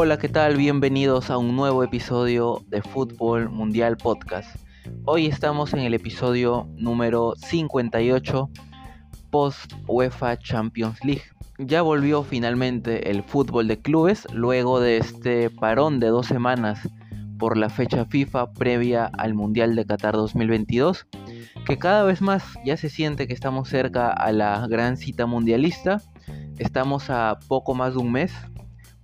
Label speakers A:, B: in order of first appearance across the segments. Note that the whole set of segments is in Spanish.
A: Hola, ¿qué tal? Bienvenidos a un nuevo episodio de Fútbol Mundial Podcast. Hoy estamos en el episodio número 58 post UEFA Champions League. Ya volvió finalmente el fútbol de clubes luego de este parón de dos semanas por la fecha FIFA previa al Mundial de Qatar 2022, que cada vez más ya se siente que estamos cerca a la gran cita mundialista. Estamos a poco más de un mes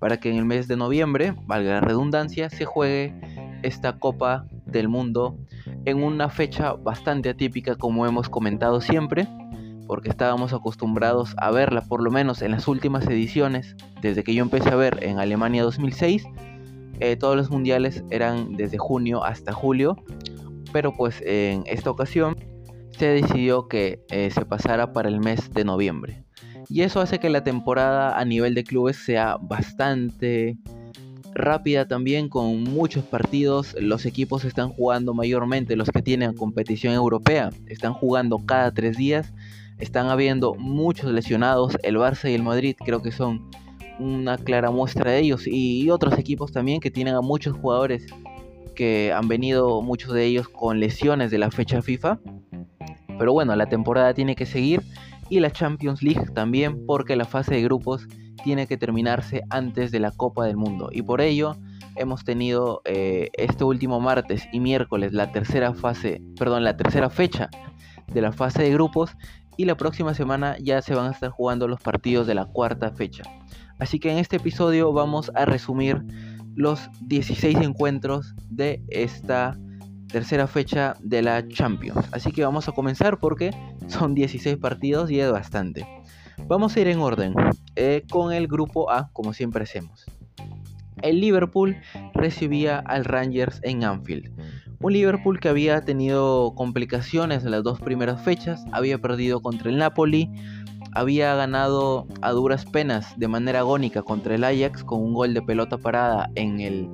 A: para que en el mes de noviembre, valga la redundancia, se juegue esta Copa del Mundo en una fecha bastante atípica como hemos comentado siempre, porque estábamos acostumbrados a verla por lo menos en las últimas ediciones, desde que yo empecé a ver en Alemania 2006, eh, todos los mundiales eran desde junio hasta julio, pero pues en esta ocasión se decidió que eh, se pasara para el mes de noviembre y eso hace que la temporada a nivel de clubes sea bastante rápida también con muchos partidos. Los equipos están jugando mayormente, los que tienen competición europea, están jugando cada tres días. Están habiendo muchos lesionados. El Barça y el Madrid creo que son una clara muestra de ellos. Y otros equipos también que tienen a muchos jugadores que han venido, muchos de ellos con lesiones de la fecha FIFA. Pero bueno, la temporada tiene que seguir y la Champions League también porque la fase de grupos tiene que terminarse antes de la Copa del Mundo y por ello hemos tenido eh, este último martes y miércoles la tercera fase, perdón, la tercera fecha de la fase de grupos y la próxima semana ya se van a estar jugando los partidos de la cuarta fecha. Así que en este episodio vamos a resumir los 16 encuentros de esta tercera fecha de la Champions. Así que vamos a comenzar porque son 16 partidos y es bastante. Vamos a ir en orden eh, con el grupo A, como siempre hacemos. El Liverpool recibía al Rangers en Anfield. Un Liverpool que había tenido complicaciones en las dos primeras fechas, había perdido contra el Napoli, había ganado a duras penas de manera agónica contra el Ajax con un gol de pelota parada en el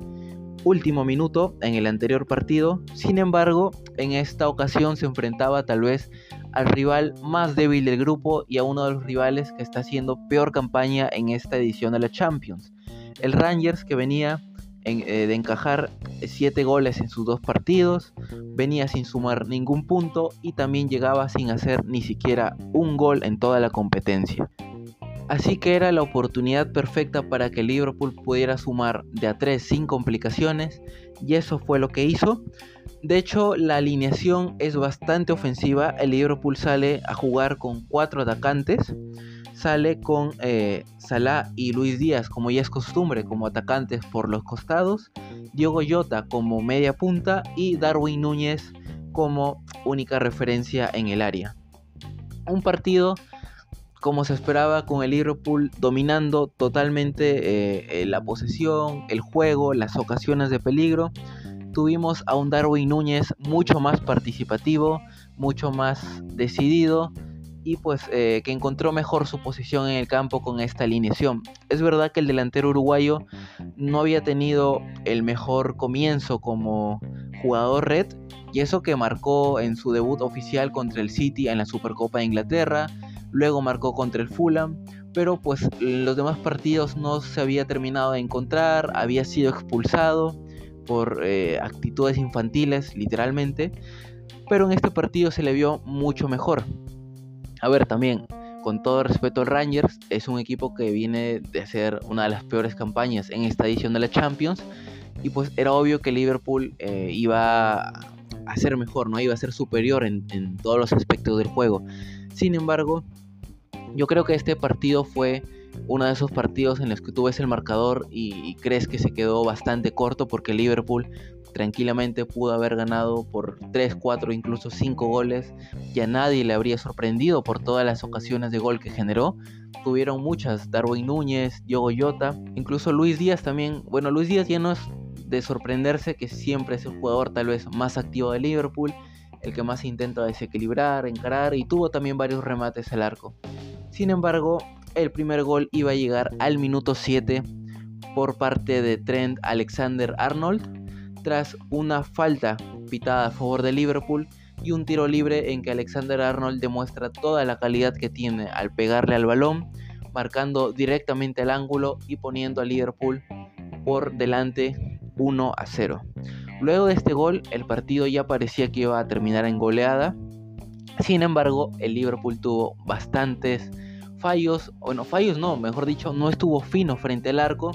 A: último minuto en el anterior partido. Sin embargo, en esta ocasión se enfrentaba tal vez al rival más débil del grupo y a uno de los rivales que está haciendo peor campaña en esta edición de la Champions. El Rangers que venía eh, de encajar 7 goles en sus dos partidos, venía sin sumar ningún punto y también llegaba sin hacer ni siquiera un gol en toda la competencia. Así que era la oportunidad perfecta para que Liverpool pudiera sumar de a 3 sin complicaciones y eso fue lo que hizo. De hecho, la alineación es bastante ofensiva. El Liverpool sale a jugar con 4 atacantes. Sale con eh, Salah y Luis Díaz, como ya es costumbre, como atacantes por los costados. Diogo Jota como media punta y Darwin Núñez como única referencia en el área. Un partido como se esperaba con el Liverpool dominando totalmente eh, eh, la posesión, el juego, las ocasiones de peligro. Tuvimos a un Darwin Núñez mucho más participativo, mucho más decidido y pues eh, que encontró mejor su posición en el campo con esta alineación. Es verdad que el delantero uruguayo no había tenido el mejor comienzo como jugador red y eso que marcó en su debut oficial contra el City en la Supercopa de Inglaterra, luego marcó contra el Fulham, pero pues los demás partidos no se había terminado de encontrar, había sido expulsado por eh, actitudes infantiles, literalmente, pero en este partido se le vio mucho mejor. A ver, también, con todo respeto al Rangers, es un equipo que viene de hacer una de las peores campañas en esta edición de la Champions, y pues era obvio que Liverpool eh, iba a ser mejor, no iba a ser superior en, en todos los aspectos del juego. Sin embargo, yo creo que este partido fue uno de esos partidos en los que tú ves el marcador y, crees que se quedó bastante corto porque Liverpool tranquilamente pudo haber ganado por 3, 4, incluso 5 goles y a nadie le habría sorprendido por todas las ocasiones de gol que generó. Tuvieron muchas, Darwin Núñez, Diogo Jota, incluso Luis Díaz también. Bueno, Luis Díaz ya de sorprenderse que siempre es el jugador tal vez más activo de Liverpool, el que más intenta desequilibrar, encarar y tuvo también varios remates al arco. Sin embargo, el primer gol iba a llegar al minuto 7 por parte de Trent Alexander Arnold tras una falta pitada a favor de Liverpool y un tiro libre en que Alexander Arnold demuestra toda la calidad que tiene al pegarle al balón, marcando directamente al ángulo y poniendo a Liverpool por delante 1 a 0. Luego de este gol, el partido ya parecía que iba a terminar en goleada. Sin embargo, el Liverpool tuvo bastantes fallos, bueno, fallos no, mejor dicho, no estuvo fino frente al arco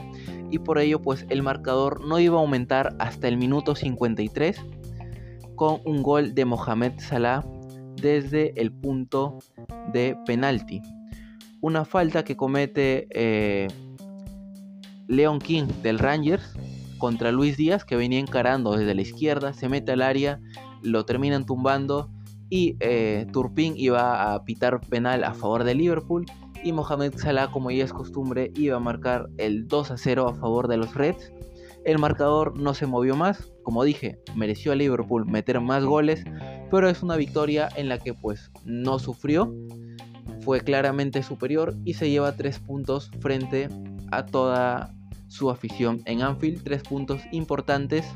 A: y por ello pues el marcador no iba a aumentar hasta el minuto 53 con un gol de Mohamed Salah desde el punto de penalti. Una falta que comete eh, Leon King del Rangers contra Luis Díaz que venía encarando desde la izquierda, se mete al área, lo terminan tumbando y eh, Turpin iba a pitar penal a favor de Liverpool y Mohamed Salah como ya es costumbre iba a marcar el 2 a 0 a favor de los Reds. El marcador no se movió más, como dije, mereció a Liverpool meter más goles, pero es una victoria en la que pues no sufrió, fue claramente superior y se lleva 3 puntos frente a toda su afición en Anfield, 3 puntos importantes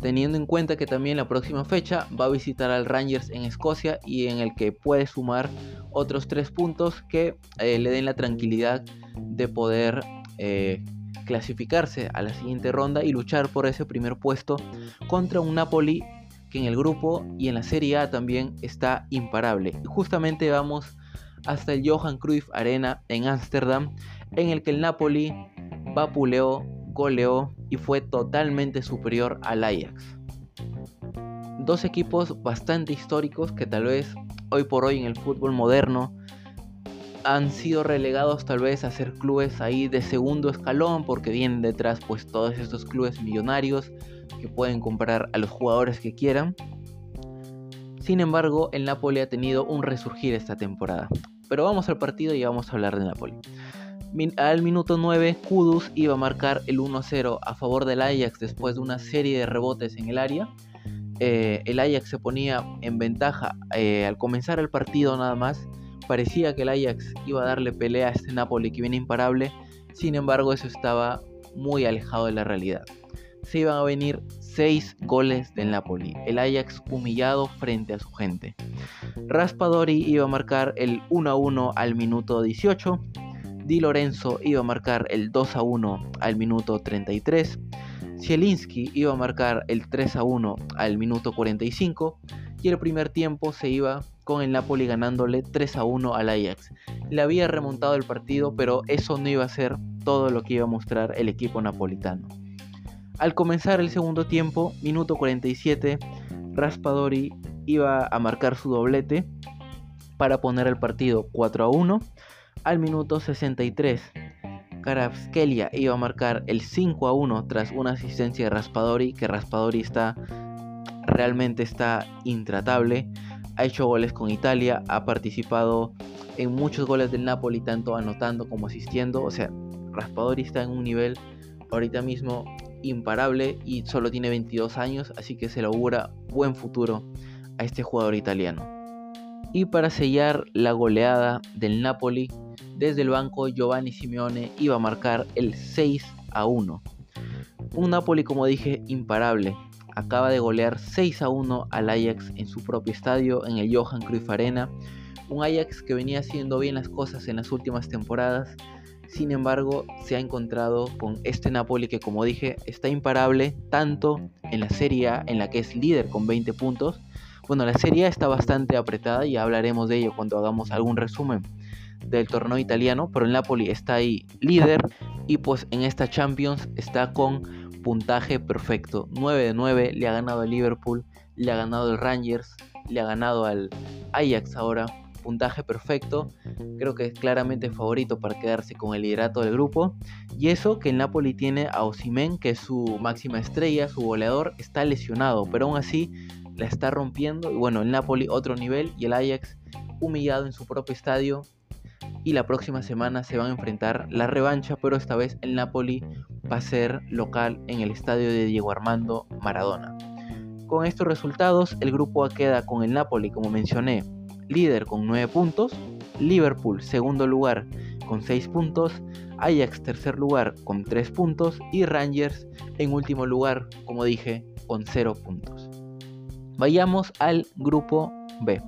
A: teniendo en cuenta que también la próxima fecha va a visitar al Rangers en Escocia y en el que puede sumar otros tres puntos que eh, le den la tranquilidad de poder eh, clasificarse a la siguiente ronda y luchar por ese primer puesto contra un Napoli que en el grupo y en la Serie A también está imparable. Justamente vamos hasta el Johan Cruyff Arena en Ámsterdam en el que el Napoli vapuleó goleó y fue totalmente superior al Ajax. Dos equipos bastante históricos que tal vez hoy por hoy en el fútbol moderno han sido relegados tal vez a ser clubes ahí de segundo escalón porque vienen detrás pues todos estos clubes millonarios que pueden comprar a los jugadores que quieran. Sin embargo, el Napoli ha tenido un resurgir esta temporada. Pero vamos al partido y vamos a hablar de Napoli. Al minuto 9, Kudus iba a marcar el 1-0 a favor del Ajax después de una serie de rebotes en el área. Eh, el Ajax se ponía en ventaja eh, al comenzar el partido nada más. Parecía que el Ajax iba a darle pelea a este Napoli que viene imparable. Sin embargo, eso estaba muy alejado de la realidad. Se iban a venir 6 goles del Napoli. El Ajax humillado frente a su gente. Raspadori iba a marcar el 1-1 al minuto 18. Di Lorenzo iba a marcar el 2 a 1 al minuto 33. Zielinski iba a marcar el 3 a 1 al minuto 45. Y el primer tiempo se iba con el Napoli ganándole 3 a 1 al Ajax. Le había remontado el partido, pero eso no iba a ser todo lo que iba a mostrar el equipo napolitano. Al comenzar el segundo tiempo, minuto 47, Raspadori iba a marcar su doblete para poner el partido 4 a 1 al minuto 63. Karabskelia iba a marcar el 5 a 1 tras una asistencia de Raspadori, que Raspadori está realmente está intratable. Ha hecho goles con Italia, ha participado en muchos goles del Napoli, tanto anotando como asistiendo. O sea, Raspadori está en un nivel ahorita mismo imparable y solo tiene 22 años, así que se le augura buen futuro a este jugador italiano. Y para sellar la goleada del Napoli, desde el banco, Giovanni Simeone iba a marcar el 6 a 1. Un Napoli, como dije, imparable. Acaba de golear 6 a 1 al Ajax en su propio estadio, en el Johan Cruyff Arena. Un Ajax que venía haciendo bien las cosas en las últimas temporadas. Sin embargo, se ha encontrado con este Napoli que, como dije, está imparable tanto en la Serie A, en la que es líder con 20 puntos. Bueno, la Serie está bastante apretada y hablaremos de ello cuando hagamos algún resumen del torneo italiano, pero el Napoli está ahí líder y pues en esta Champions está con puntaje perfecto. 9 de 9, le ha ganado el Liverpool, le ha ganado el Rangers, le ha ganado al Ajax ahora. Puntaje perfecto, creo que es claramente favorito para quedarse con el liderato del grupo. Y eso que el Napoli tiene a Osimen, que es su máxima estrella, su goleador, está lesionado, pero aún así la está rompiendo. Y bueno, el Napoli otro nivel y el Ajax humillado en su propio estadio y la próxima semana se van a enfrentar la revancha, pero esta vez el Napoli va a ser local en el estadio de Diego Armando Maradona. Con estos resultados, el grupo queda con el Napoli, como mencioné, líder con 9 puntos, Liverpool segundo lugar con 6 puntos, Ajax tercer lugar con 3 puntos y Rangers en último lugar, como dije, con 0 puntos. Vayamos al grupo B.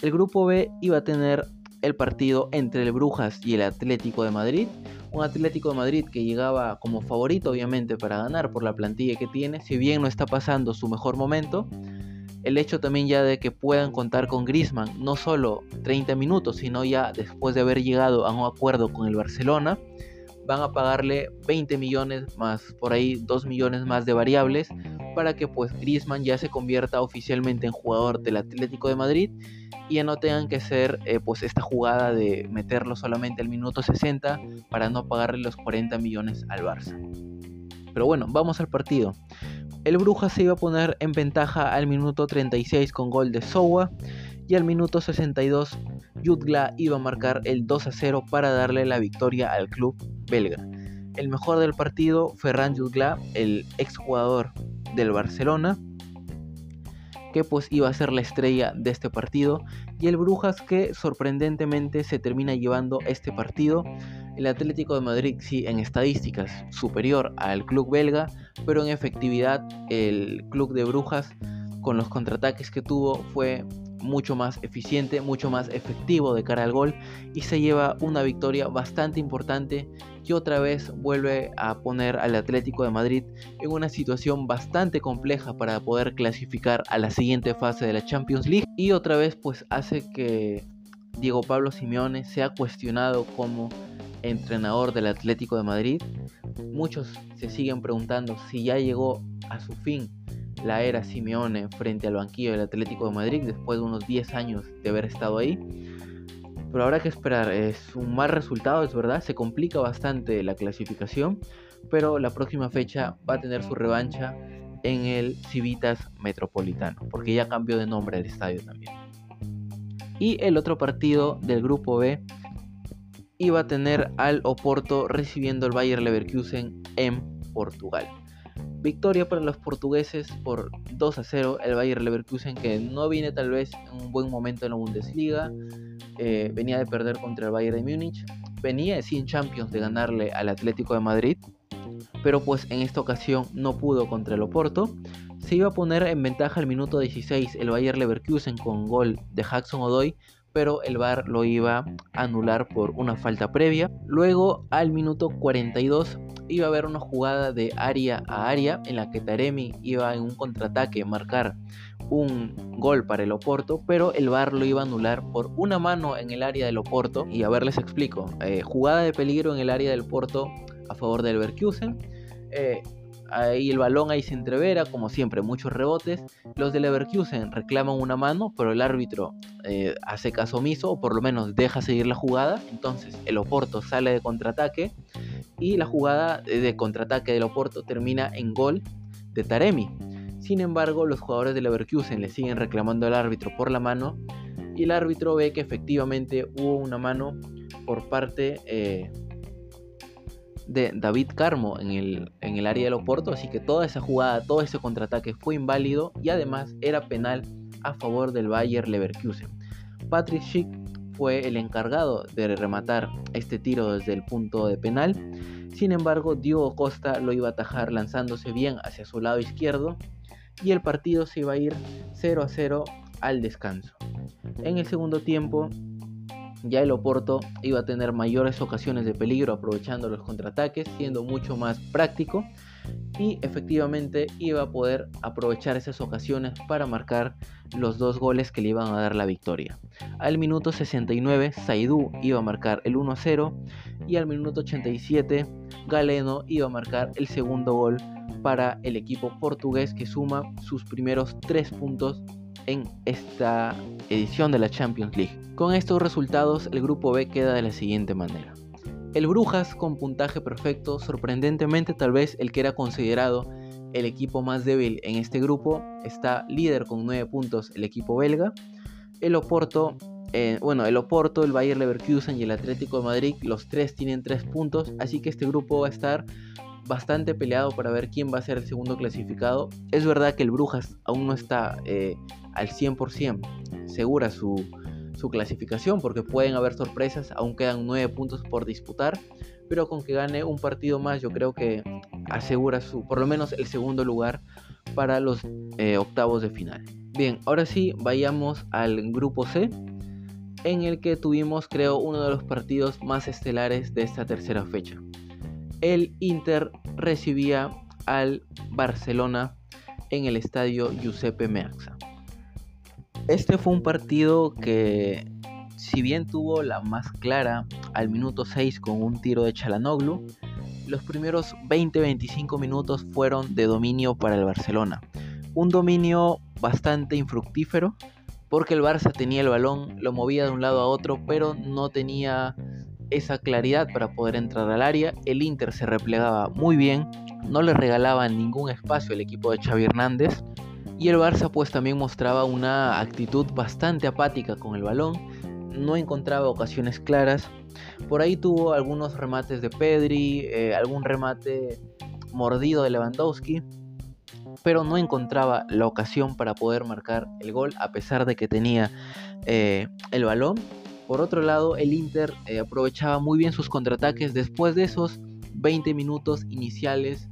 A: El grupo B iba a tener el partido entre el Brujas y el Atlético de Madrid. Un Atlético de Madrid que llegaba como favorito obviamente para ganar por la plantilla que tiene, si bien no está pasando su mejor momento, el hecho también ya de que puedan contar con Griezmann no solo 30 minutos, sino ya después de haber llegado a un acuerdo con el Barcelona, van a pagarle 20 millones más por ahí 2 millones más de variables para que pues Griezmann ya se convierta oficialmente en jugador del Atlético de Madrid y ya no tengan que hacer eh, pues esta jugada de meterlo solamente al minuto 60 para no pagarle los 40 millones al Barça. Pero bueno, vamos al partido. El Brujas se iba a poner en ventaja al minuto 36 con gol de Sowa y al minuto 62 Jutgla iba a marcar el 2 a 0 para darle la victoria al club belga. El mejor del partido, Ferran Jutgla, el exjugador del Barcelona, que pues iba a ser la estrella de este partido, y el Brujas que sorprendentemente se termina llevando este partido. El Atlético de Madrid sí en estadísticas superior al club belga, pero en efectividad el club de Brujas con los contraataques que tuvo fue mucho más eficiente, mucho más efectivo de cara al gol y se lleva una victoria bastante importante que otra vez vuelve a poner al Atlético de Madrid en una situación bastante compleja para poder clasificar a la siguiente fase de la Champions League y otra vez pues hace que Diego Pablo Simeone sea cuestionado como entrenador del Atlético de Madrid. Muchos se siguen preguntando si ya llegó a su fin la era Simeone frente al banquillo del Atlético de Madrid después de unos 10 años de haber estado ahí. Pero habrá que esperar, es un mal resultado, es verdad, se complica bastante la clasificación, pero la próxima fecha va a tener su revancha en el Civitas Metropolitano, porque ya cambió de nombre el estadio también. Y el otro partido del grupo B iba a tener al Oporto recibiendo el Bayer Leverkusen en Portugal. Victoria para los portugueses por 2 a 0. El Bayer Leverkusen que no viene tal vez en un buen momento en la Bundesliga. Eh, venía de perder contra el Bayern de Múnich. Venía sin Champions de ganarle al Atlético de Madrid. Pero pues en esta ocasión no pudo contra el Oporto. Se iba a poner en ventaja al minuto 16 el Bayer Leverkusen con gol de Jackson Odoy pero el VAR lo iba a anular por una falta previa. Luego, al minuto 42, iba a haber una jugada de área a área en la que Taremi iba en un contraataque a marcar un gol para el Oporto, pero el VAR lo iba a anular por una mano en el área del Oporto. Y a ver, les explico. Eh, jugada de peligro en el área del Porto a favor del Leverkusen. Eh, ahí el balón ahí se entrevera, como siempre, muchos rebotes. Los de Leverkusen reclaman una mano, pero el árbitro eh, hace caso omiso, o por lo menos deja seguir la jugada. Entonces el Oporto sale de contraataque y la jugada de contraataque del Oporto termina en gol de Taremi. Sin embargo, los jugadores de Leverkusen le siguen reclamando al árbitro por la mano y el árbitro ve que efectivamente hubo una mano por parte eh, de David Carmo en el, en el área del Oporto, así que toda esa jugada, todo ese contraataque fue inválido y además era penal a favor del Bayer Leverkusen. Patrick Schick fue el encargado de rematar este tiro desde el punto de penal. Sin embargo, Diego Costa lo iba a atajar lanzándose bien hacia su lado izquierdo y el partido se iba a ir 0 a 0 al descanso. En el segundo tiempo, ya el Oporto iba a tener mayores ocasiones de peligro aprovechando los contraataques, siendo mucho más práctico y efectivamente iba a poder aprovechar esas ocasiones para marcar los dos goles que le iban a dar la victoria. Al minuto 69 Saidú iba a marcar el 1-0 y al minuto 87 Galeno iba a marcar el segundo gol para el equipo portugués que suma sus primeros tres puntos en esta edición de la Champions League. Con estos resultados, el grupo B queda de la siguiente manera. El Brujas con puntaje perfecto, sorprendentemente tal vez el que era considerado el equipo más débil en este grupo, está líder con 9 puntos el equipo belga. El Oporto, eh, bueno, el Oporto, el Bayer Leverkusen y el Atlético de Madrid, los tres tienen 3 puntos, así que este grupo va a estar bastante peleado para ver quién va a ser el segundo clasificado. Es verdad que el Brujas aún no está eh, al 100% segura su, su clasificación porque pueden haber sorpresas, aún quedan 9 puntos por disputar, pero con que gane un partido más yo creo que asegura su, por lo menos el segundo lugar para los eh, octavos de final. Bien, ahora sí, vayamos al grupo C. en el que tuvimos creo uno de los partidos más estelares de esta tercera fecha. El Inter recibía al Barcelona en el estadio Giuseppe Meazza. Este fue un partido que si bien tuvo la más clara al minuto 6 con un tiro de Chalanoglu, los primeros 20-25 minutos fueron de dominio para el Barcelona. Un dominio bastante infructífero porque el Barça tenía el balón, lo movía de un lado a otro, pero no tenía esa claridad para poder entrar al área. El Inter se replegaba muy bien, no le regalaba ningún espacio al equipo de Xavi Hernández. Y el Barça pues también mostraba una actitud bastante apática con el balón, no encontraba ocasiones claras. Por ahí tuvo algunos remates de Pedri, eh, algún remate mordido de Lewandowski, pero no encontraba la ocasión para poder marcar el gol a pesar de que tenía eh, el balón. Por otro lado, el Inter eh, aprovechaba muy bien sus contraataques después de esos 20 minutos iniciales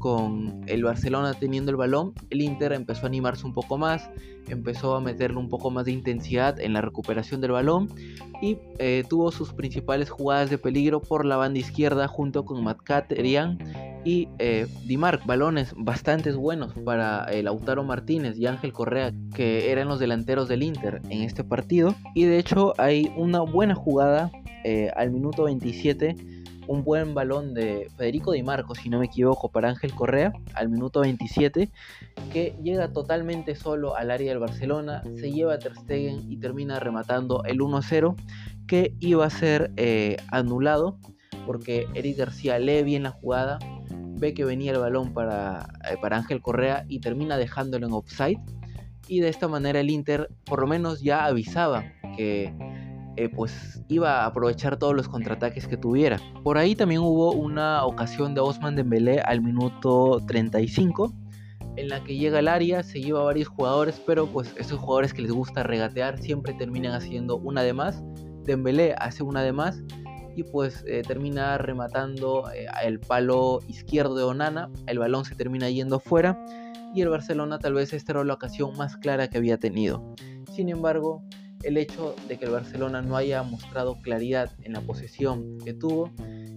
A: con el Barcelona teniendo el balón, el Inter empezó a animarse un poco más, empezó a meterle un poco más de intensidad en la recuperación del balón y eh, tuvo sus principales jugadas de peligro por la banda izquierda junto con Matt Caterian y eh, balones bastante buenos para el Lautaro Martínez y Ángel Correa, que eran los delanteros del Inter en este partido. Y de hecho hay una buena jugada eh, al minuto 27 un buen balón de Federico Di Marco, si no me equivoco, para Ángel Correa al minuto 27, que llega totalmente solo al área del Barcelona, se lleva a Ter Stegen y termina rematando el 1-0 que iba a ser eh, anulado porque Eric García lee bien la jugada, ve que venía el balón para, eh, para Ángel Correa y termina dejándolo en offside y de esta manera el Inter por lo menos ya avisaba que eh, pues iba a aprovechar todos los contraataques que tuviera. Por ahí también hubo una ocasión de Osman Dembélé al minuto 35 en la que llega al área, se lleva varios jugadores, pero pues esos jugadores que les gusta regatear siempre terminan haciendo una de más. Dembélé hace una de más y pues eh, termina rematando eh, el palo izquierdo de Onana, el balón se termina yendo afuera y el Barcelona tal vez esta era la ocasión más clara que había tenido. Sin embargo, el hecho de que el Barcelona no haya mostrado claridad en la posesión que tuvo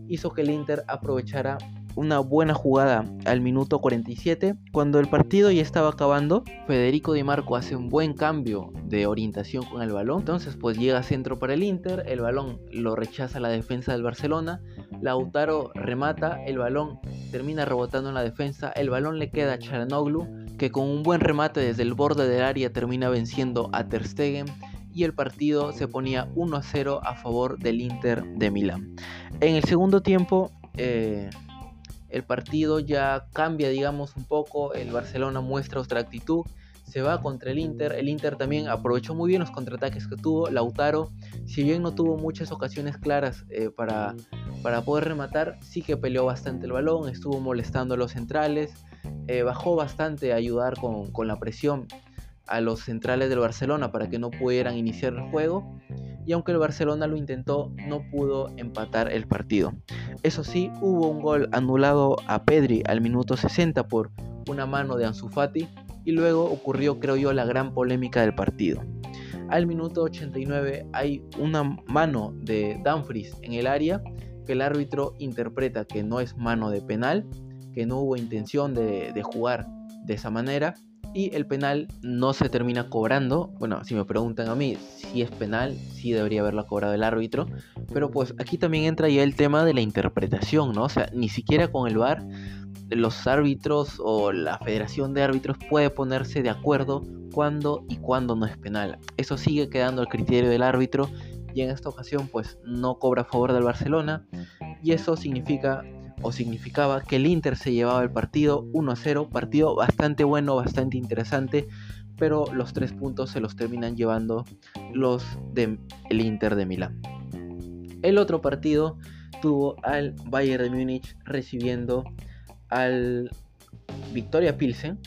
A: hizo que el Inter aprovechara una buena jugada al minuto 47. Cuando el partido ya estaba acabando, Federico Di Marco hace un buen cambio de orientación con el balón. Entonces, pues llega centro para el Inter, el balón lo rechaza la defensa del Barcelona. Lautaro remata, el balón termina rebotando en la defensa, el balón le queda a Charanoglu, que con un buen remate desde el borde del área termina venciendo a Ter Stegen y el partido se ponía 1 a 0 a favor del Inter de Milán. En el segundo tiempo eh, el partido ya cambia digamos un poco, el Barcelona muestra otra actitud, se va contra el Inter, el Inter también aprovechó muy bien los contraataques que tuvo, Lautaro, si bien no tuvo muchas ocasiones claras eh, para, para poder rematar, sí que peleó bastante el balón, estuvo molestando a los centrales, eh, bajó bastante a ayudar con, con la presión a los centrales del Barcelona para que no pudieran iniciar el juego y aunque el Barcelona lo intentó no pudo empatar el partido. Eso sí, hubo un gol anulado a Pedri al minuto 60 por una mano de Ansu Fati y luego ocurrió creo yo la gran polémica del partido. Al minuto 89 hay una mano de Dumfries en el área que el árbitro interpreta que no es mano de penal, que no hubo intención de jugar de esa manera y el penal no se termina cobrando. Bueno, si me preguntan a mí si es penal, sí debería haberlo cobrado el árbitro, pero pues aquí también entra ya el tema de la interpretación, ¿no? O sea, ni siquiera con el VAR los árbitros o la Federación de Árbitros puede ponerse de acuerdo cuándo y cuándo no es penal. Eso sigue quedando al criterio del árbitro y en esta ocasión pues no cobra a favor del Barcelona y eso significa o significaba que el Inter se llevaba el partido 1 0, partido bastante bueno, bastante interesante, pero los tres puntos se los terminan llevando los del Inter de Milán. El otro partido tuvo al Bayern de Múnich recibiendo al Victoria Pilsen.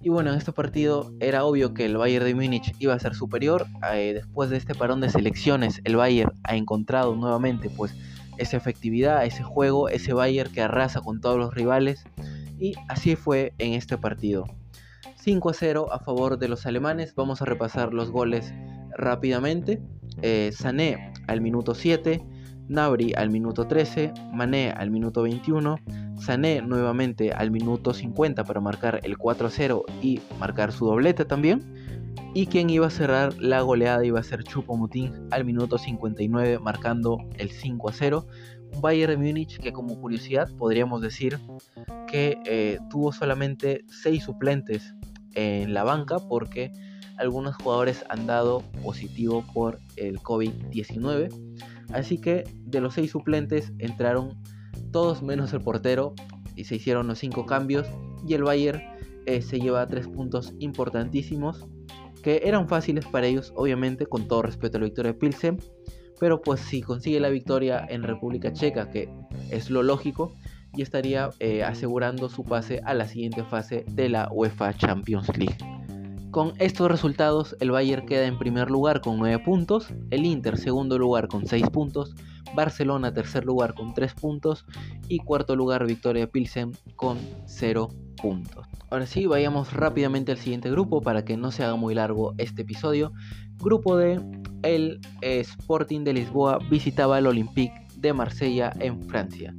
A: Y bueno, en este partido era obvio que el Bayern de Múnich iba a ser superior. Eh, después de este parón de selecciones, el Bayern ha encontrado nuevamente pues esa efectividad, ese juego, ese Bayern que arrasa con todos los rivales. Y así fue en este partido. 5 a 0 a favor de los alemanes. Vamos a repasar los goles rápidamente. Eh, Sané al minuto 7, Nabri al minuto 13, Mané al minuto 21, Sané nuevamente al minuto 50 para marcar el 4-0 y marcar su doblete también. Y quien iba a cerrar la goleada iba a ser Chupomuting al minuto 59 marcando el 5-0. Un Bayern de Múnich que como curiosidad podríamos decir que eh, tuvo solamente 6 suplentes en la banca porque algunos jugadores han dado positivo por el COVID-19. Así que de los 6 suplentes entraron todos menos el portero y se hicieron los 5 cambios y el Bayern eh, se lleva 3 puntos importantísimos que eran fáciles para ellos obviamente con todo respeto a la victoria de Pilsen pero pues si consigue la victoria en República Checa que es lo lógico y estaría eh, asegurando su pase a la siguiente fase de la UEFA Champions League. Con estos resultados, el Bayern queda en primer lugar con 9 puntos, el Inter segundo lugar con 6 puntos, Barcelona tercer lugar con 3 puntos y cuarto lugar Victoria Pilsen con 0 Ahora sí, vayamos rápidamente al siguiente grupo para que no se haga muy largo este episodio. Grupo D, el Sporting de Lisboa visitaba el Olympique de Marsella en Francia.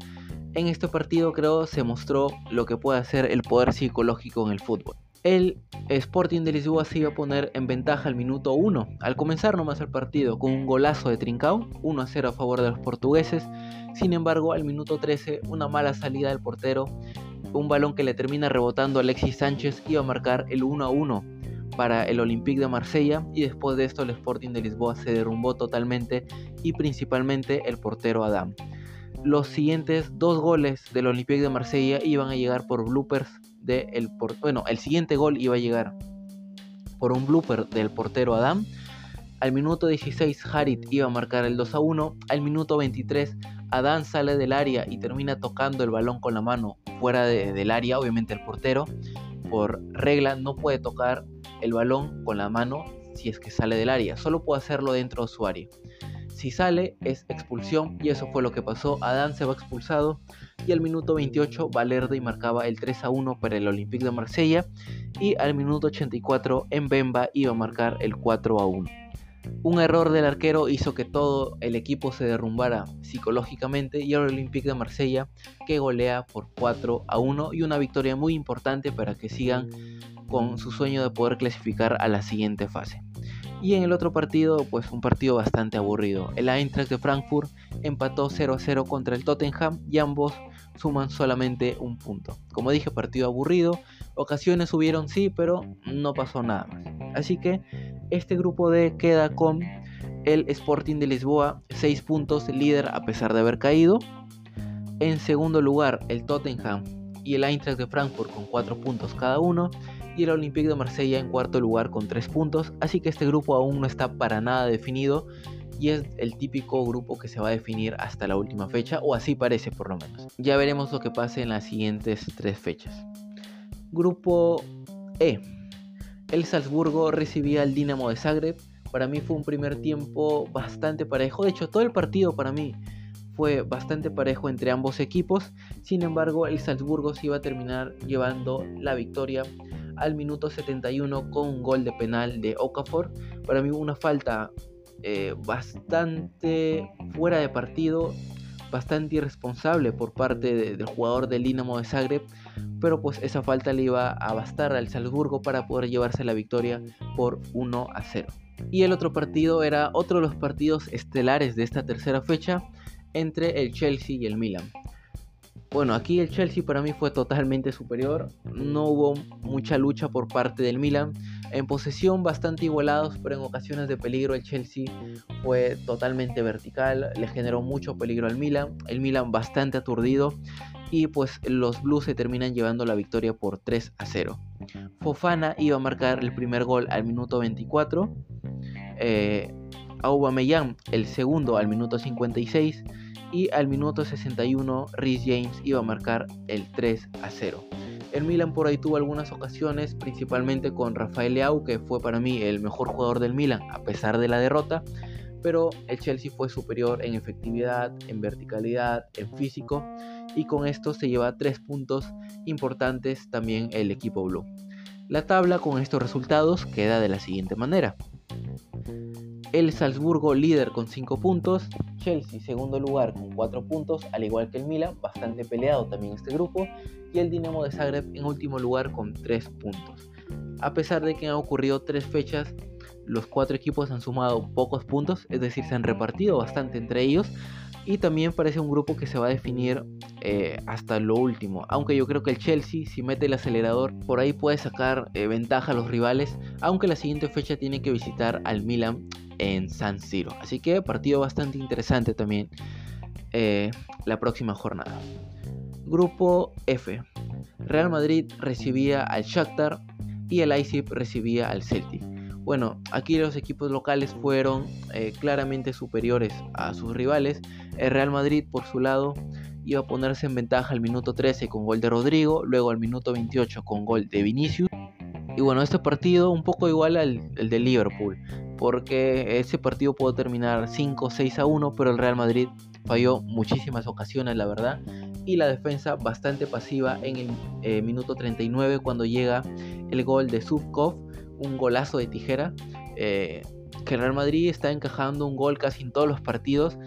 A: En este partido creo se mostró lo que puede hacer el poder psicológico en el fútbol. El Sporting de Lisboa se iba a poner en ventaja al minuto 1, al comenzar nomás el partido, con un golazo de Trincao, 1 a 0 a favor de los portugueses. Sin embargo, al minuto 13, una mala salida del portero, un balón que le termina rebotando a Alexis Sánchez iba a marcar el 1 a 1 para el Olympique de Marsella y después de esto el Sporting de Lisboa se derrumbó totalmente y principalmente el portero Adam. Los siguientes dos goles del Olympique de Marsella iban a llegar por bloopers el bueno, el siguiente gol iba a llegar por un blooper del portero Adam. Al minuto 16 Harit iba a marcar el 2 a 1. Al minuto 23 Adam sale del área y termina tocando el balón con la mano fuera del área. Obviamente el portero por regla no puede tocar el balón con la mano si es que sale del área. Solo puede hacerlo dentro de su área. Si sale es expulsión y eso fue lo que pasó. Adán se va expulsado y al minuto 28 Valerde marcaba el 3 a 1 para el Olympique de Marsella y al minuto 84 Mbemba iba a marcar el 4 a 1. Un error del arquero hizo que todo el equipo se derrumbara psicológicamente y el Olympique de Marsella que golea por 4 a 1 y una victoria muy importante para que sigan con su sueño de poder clasificar a la siguiente fase. Y en el otro partido, pues un partido bastante aburrido. El Eintracht de Frankfurt empató 0 a 0 contra el Tottenham y ambos suman solamente un punto. Como dije, partido aburrido. Ocasiones hubieron sí, pero no pasó nada más. Así que este grupo D queda con el Sporting de Lisboa, 6 puntos, líder a pesar de haber caído. En segundo lugar, el Tottenham y el Eintracht de Frankfurt con 4 puntos cada uno y el Olympique de Marsella en cuarto lugar con 3 puntos, así que este grupo aún no está para nada definido y es el típico grupo que se va a definir hasta la última fecha, o así parece por lo menos. Ya veremos lo que pase en las siguientes tres fechas. Grupo E. El Salzburgo recibía al Dinamo de Zagreb. Para mí fue un primer tiempo bastante parejo. De hecho, todo el partido para mí fue bastante parejo entre ambos equipos. Sin embargo, el Salzburgo se iba a terminar llevando la victoria al minuto 71 con un gol de penal de Okafor. Para mí una falta eh, bastante fuera de partido, bastante irresponsable por parte del jugador del Dinamo de Zagreb, pero pues esa falta le iba a bastar al Salzburgo para poder llevarse la victoria por 1 a 0. Y el otro partido era otro de los partidos estelares de esta tercera fecha entre el Chelsea y el Milan. Bueno, aquí el Chelsea para mí fue totalmente superior. No hubo mucha lucha por parte del Milan. En posesión bastante igualados, pero en ocasiones de peligro el Chelsea fue totalmente vertical. Le generó mucho peligro al Milan. El Milan bastante aturdido. Y pues los Blues se terminan llevando la victoria por 3 a 0. Fofana iba a marcar el primer gol al minuto 24. Eh, Aubameyang el segundo al minuto 56 y al minuto 61 Rhys James iba a marcar el 3 a 0. El Milan por ahí tuvo algunas ocasiones, principalmente con Rafael Leao, que fue para mí el mejor jugador del Milan a pesar de la derrota, pero el Chelsea fue superior en efectividad, en verticalidad, en físico y con esto se lleva tres puntos importantes también el equipo blue. La tabla con estos resultados queda de la siguiente manera. El Salzburgo líder con 5 puntos, Chelsea segundo lugar con 4 puntos, al igual que el Milan, bastante peleado también este grupo, y el Dinamo de Zagreb en último lugar con 3 puntos. A pesar de que han ocurrido 3 fechas, los 4 equipos han sumado pocos puntos, es decir, se han repartido bastante entre ellos, y también parece un grupo que se va a definir eh, hasta lo último. Aunque yo creo que el Chelsea, si mete el acelerador, por ahí puede sacar eh, ventaja a los rivales. Aunque la siguiente fecha tiene que visitar al Milan en San Siro. Así que partido bastante interesante también eh, la próxima jornada. Grupo F. Real Madrid recibía al Shakhtar y el Leipzig recibía al Celtic. Bueno, aquí los equipos locales fueron eh, claramente superiores a sus rivales. El Real Madrid, por su lado, iba a ponerse en ventaja al minuto 13 con gol de Rodrigo, luego al minuto 28 con gol de Vinicius. Y bueno, este partido un poco igual al, de Liverpool, porque ese partido pudo terminar 5-6 a 1, pero el Real Madrid falló muchísimas ocasiones, la verdad, y la defensa bastante pasiva en el eh, minuto 39 cuando llega el gol de Subkov un golazo de tijera. Eh, que el Real Madrid está encajando un gol casi en todos los partidos.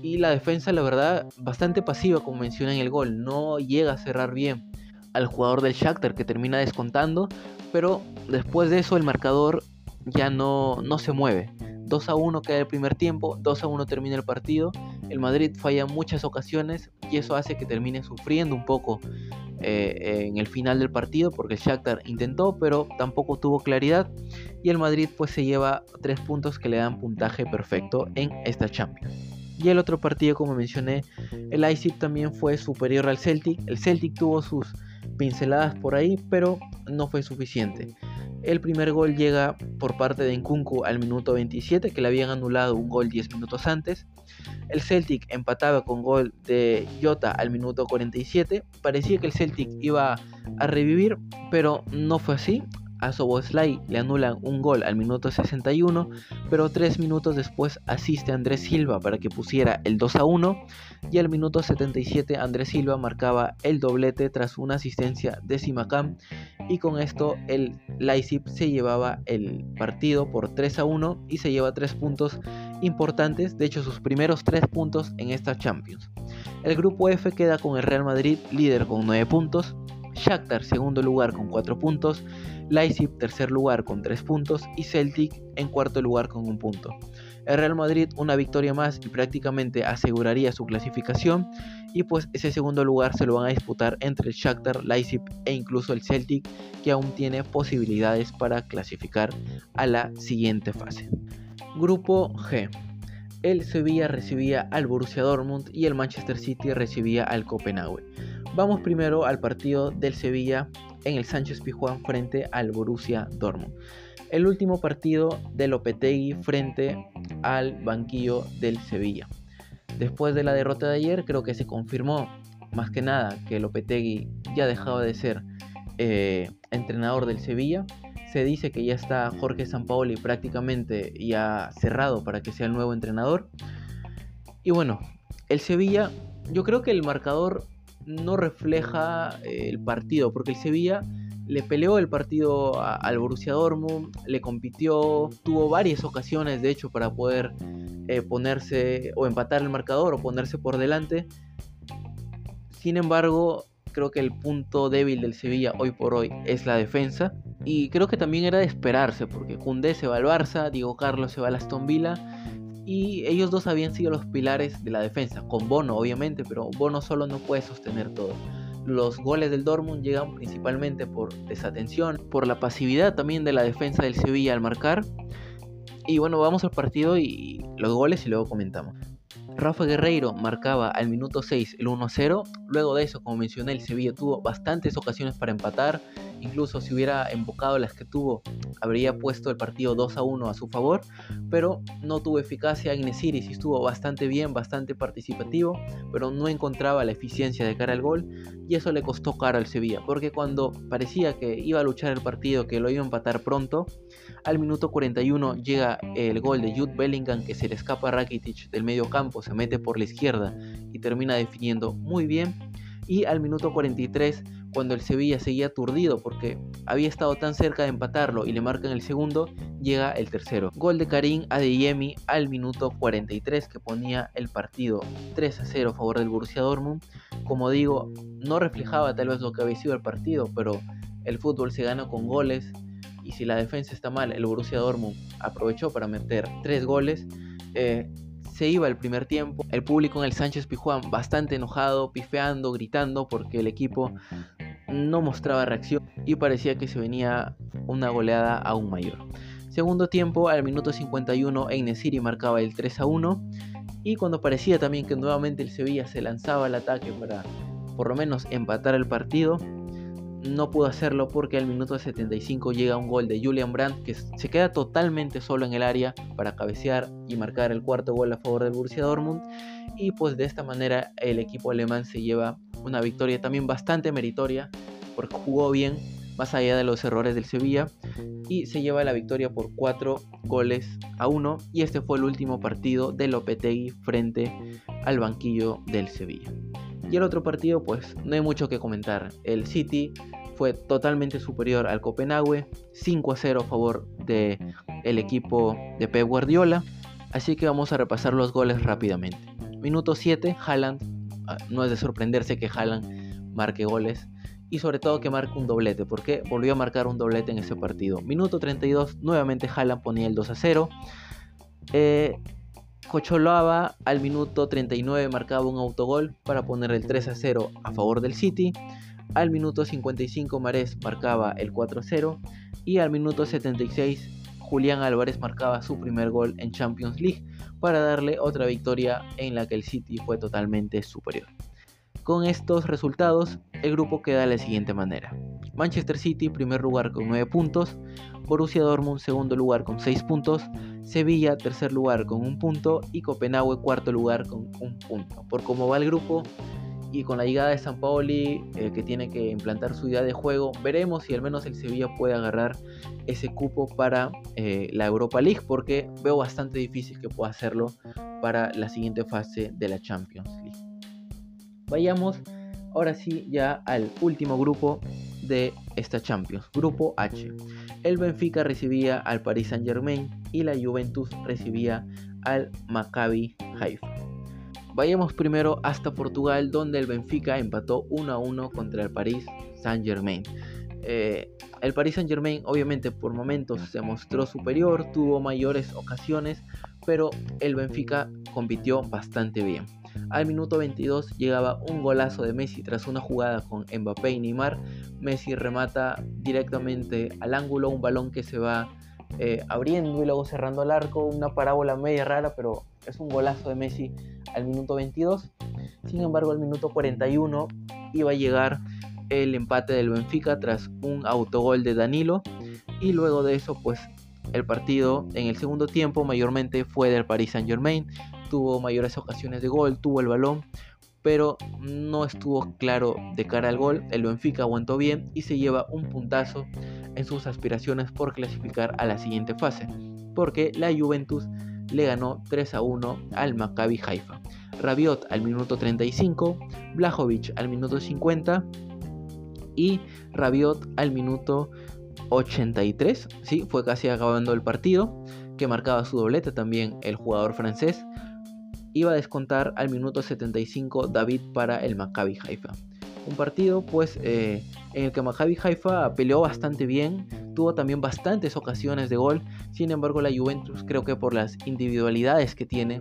A: Y la defensa, la verdad, bastante pasiva, como menciona en el gol. No llega a cerrar bien al jugador del Shakhtar que termina descontando. Pero después de eso el marcador ya no, no se mueve. 2 a 1 queda el primer tiempo, 2 a 1 termina el partido. El Madrid falla muchas ocasiones y eso hace que termine sufriendo un poco eh, en el final del partido porque el Shakhtar intentó pero tampoco tuvo claridad y el Madrid pues se lleva 3 puntos que le dan puntaje perfecto en esta Champions. Y el otro partido como mencioné, el Leipzig también fue superior al Celtic. El Celtic tuvo sus pinceladas por ahí pero no fue suficiente. El primer gol llega por parte de Nkunku al minuto 27, que le habían anulado un gol 10 minutos antes. El Celtic empataba con gol de Jota al minuto 47. Parecía que el Celtic iba a revivir, pero no fue así a Soboslai le anulan un gol al minuto 61, pero tres minutos después asiste Andrés Silva para que pusiera el 2 a 1 y al minuto 77 Andrés Silva marcaba el doblete tras una asistencia de Simacam y con esto el Leipzig se llevaba el partido por 3 a 1 y se lleva tres puntos importantes, de hecho sus primeros tres puntos en esta Champions. El grupo F queda con el Real Madrid líder con 9 puntos, Shakhtar segundo lugar con 4 puntos, Leipzig tercer lugar con 3 puntos y Celtic en cuarto lugar con un punto. El Real Madrid una victoria más y prácticamente aseguraría su clasificación y pues ese segundo lugar se lo van a disputar entre el Shakhtar, Leipzig e incluso el Celtic que aún tiene posibilidades para clasificar a la siguiente fase. Grupo G. El Sevilla recibía al Borussia Dortmund y el Manchester City recibía al Copenhague. Vamos primero al partido del Sevilla en el Sánchez Pijuán frente al Borussia Dortmund. El último partido de Lopetegui frente al banquillo del Sevilla. Después de la derrota de ayer, creo que se confirmó más que nada que Lopetegui ya dejaba de ser eh, entrenador del Sevilla. Se dice que ya está Jorge Sampaoli prácticamente ya cerrado para que sea el nuevo entrenador. Y bueno, el Sevilla, yo creo que el marcador no refleja eh, el partido, porque el Sevilla le peleó el partido al Borussia Dortmund, le compitió, tuvo varias ocasiones de hecho para poder eh, ponerse o empatar el marcador o ponerse por delante. Sin embargo, creo que el punto débil del Sevilla hoy por hoy es la defensa y creo que también era de esperarse porque Koundé se va al Barça, Diego Carlos se va al Aston Villa y ellos dos habían sido los pilares de la defensa, con Bono obviamente, pero Bono solo no puede sostener todo. Los goles del Dortmund llegan principalmente por desatención, por la pasividad también de la defensa del Sevilla al marcar. Y bueno, vamos al partido y los goles y luego comentamos. Rafa Guerreiro marcaba al minuto 6 el 1-0. Luego de eso, como mencioné, el Sevilla tuvo bastantes ocasiones para empatar. Incluso si hubiera embocado las que tuvo, habría puesto el partido 2 a 1 a su favor. Pero no tuvo eficacia. Inesiri sí estuvo bastante bien, bastante participativo, pero no encontraba la eficiencia de cara al gol. Y eso le costó caro al Sevilla, porque cuando parecía que iba a luchar el partido, que lo iba a empatar pronto, al minuto 41 llega el gol de Jude Bellingham que se le escapa a Rakitic del medio campo, se mete por la izquierda y termina definiendo muy bien. Y al minuto 43 cuando el Sevilla seguía aturdido porque había estado tan cerca de empatarlo y le marcan el segundo, llega el tercero. Gol de Karim Adeyemi al minuto 43 que ponía el partido 3 a 0 a favor del Borussia Dortmund. Como digo, no reflejaba tal vez lo que había sido el partido, pero el fútbol se gana con goles y si la defensa está mal, el Borussia Dortmund aprovechó para meter tres goles. Eh, se iba el primer tiempo, el público en el Sánchez Pijuán bastante enojado, pifeando, gritando porque el equipo no mostraba reacción y parecía que se venía una goleada aún mayor. Segundo tiempo, al minuto 51, Einesiri marcaba el 3 a 1 y cuando parecía también que nuevamente el Sevilla se lanzaba al ataque para por lo menos empatar el partido, no pudo hacerlo porque al minuto 75 llega un gol de Julian Brandt que se queda totalmente solo en el área para cabecear y marcar el cuarto gol a favor del Borussia Dortmund y pues de esta manera el equipo alemán se lleva una victoria también bastante meritoria porque jugó bien más allá de los errores del Sevilla y se lleva la victoria por 4 goles a 1 y este fue el último partido de Lopetegui frente al banquillo del Sevilla. Y el otro partido pues no hay mucho que comentar. El City fue totalmente superior al Copenhague, 5 a 0 a favor del el equipo de Pep Guardiola. Así que vamos a repasar los goles rápidamente. Minuto 7, Haaland. Ah, no es de sorprenderse que Haaland marque goles. Y sobre todo que marque un doblete, porque volvió a marcar un doblete en ese partido. Minuto 32, nuevamente Haaland ponía el 2 a 0. Eh, al minuto 39 marcaba un autogol para poner el 3 a 0 a favor del City. Al minuto 55 Marés marcaba el 4-0 y al minuto 76 Julián Álvarez marcaba su primer gol en Champions League para darle otra victoria en la que el City fue totalmente superior. Con estos resultados, el grupo queda de la siguiente manera. Manchester City primer lugar con 9 puntos, Borussia Dortmund segundo lugar con 6 puntos, Sevilla tercer lugar con 1 punto y Copenhague cuarto lugar con 1 punto. Por cómo va el grupo, y con la llegada de San Paoli eh, que tiene que implantar su idea de juego, veremos si al menos el Sevilla puede agarrar ese cupo para eh, la Europa League porque veo bastante difícil que pueda hacerlo para la siguiente fase de la Champions League. Vayamos ahora sí ya al último grupo de esta Champions, grupo H. El Benfica recibía al Paris Saint Germain y la Juventus recibía al Maccabi Haifa. Vayamos primero hasta Portugal, donde el Benfica empató 1 a 1 contra el Paris Saint-Germain. Eh, el Paris Saint-Germain obviamente por momentos se mostró superior, tuvo mayores ocasiones, pero el Benfica compitió bastante bien. Al minuto 22 llegaba un golazo de Messi tras una jugada con Mbappé y Neymar. Messi remata directamente al ángulo, un balón que se va eh, abriendo y luego cerrando el arco, una parábola media rara, pero es un golazo de Messi al minuto 22. Sin embargo, al minuto 41 iba a llegar el empate del Benfica tras un autogol de Danilo y luego de eso pues el partido en el segundo tiempo mayormente fue del Paris Saint Germain, tuvo mayores ocasiones de gol, tuvo el balón, pero no estuvo claro de cara al gol, el Benfica aguantó bien y se lleva un puntazo en sus aspiraciones por clasificar a la siguiente fase, porque la Juventus le ganó 3 a 1 al Maccabi Haifa. Rabiot al minuto 35, Blajovic al minuto 50 y Rabiot al minuto 83, sí, fue casi acabando el partido, que marcaba su doblete también el jugador francés. Iba a descontar al minuto 75 David para el Maccabi Haifa. Un partido pues eh, en el que Maccabi Haifa peleó bastante bien, tuvo también bastantes ocasiones de gol, sin embargo la Juventus creo que por las individualidades que tiene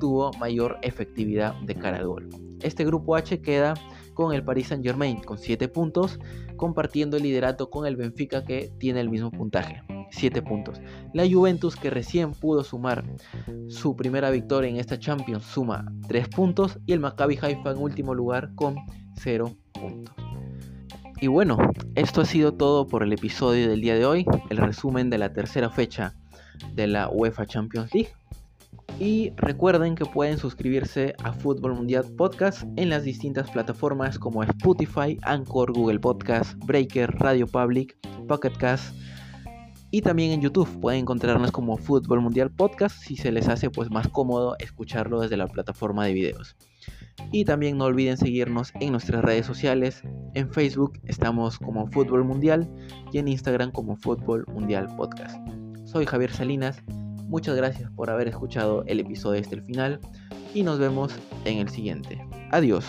A: tuvo mayor efectividad de cara al gol. Este grupo H queda con el Paris Saint Germain con 7 puntos, compartiendo el liderato con el Benfica que tiene el mismo puntaje, 7 puntos. La Juventus que recién pudo sumar su primera victoria en esta Champions suma 3 puntos y el Maccabi Haifa en último lugar con 0 puntos. Y bueno, esto ha sido todo por el episodio del día de hoy, el resumen de la tercera fecha de la UEFA Champions League. Y recuerden que pueden suscribirse a Fútbol Mundial Podcast en las distintas plataformas como Spotify, Anchor, Google Podcast, Breaker, Radio Public, Pocket Cast y también en YouTube pueden encontrarnos como Fútbol Mundial Podcast si se les hace pues más cómodo escucharlo desde la plataforma de videos. Y también no olviden seguirnos en nuestras redes sociales. En Facebook estamos como Fútbol Mundial y en Instagram como Fútbol Mundial Podcast. Soy Javier Salinas. Muchas gracias por haber escuchado el episodio hasta el final y nos vemos en el siguiente. Adiós.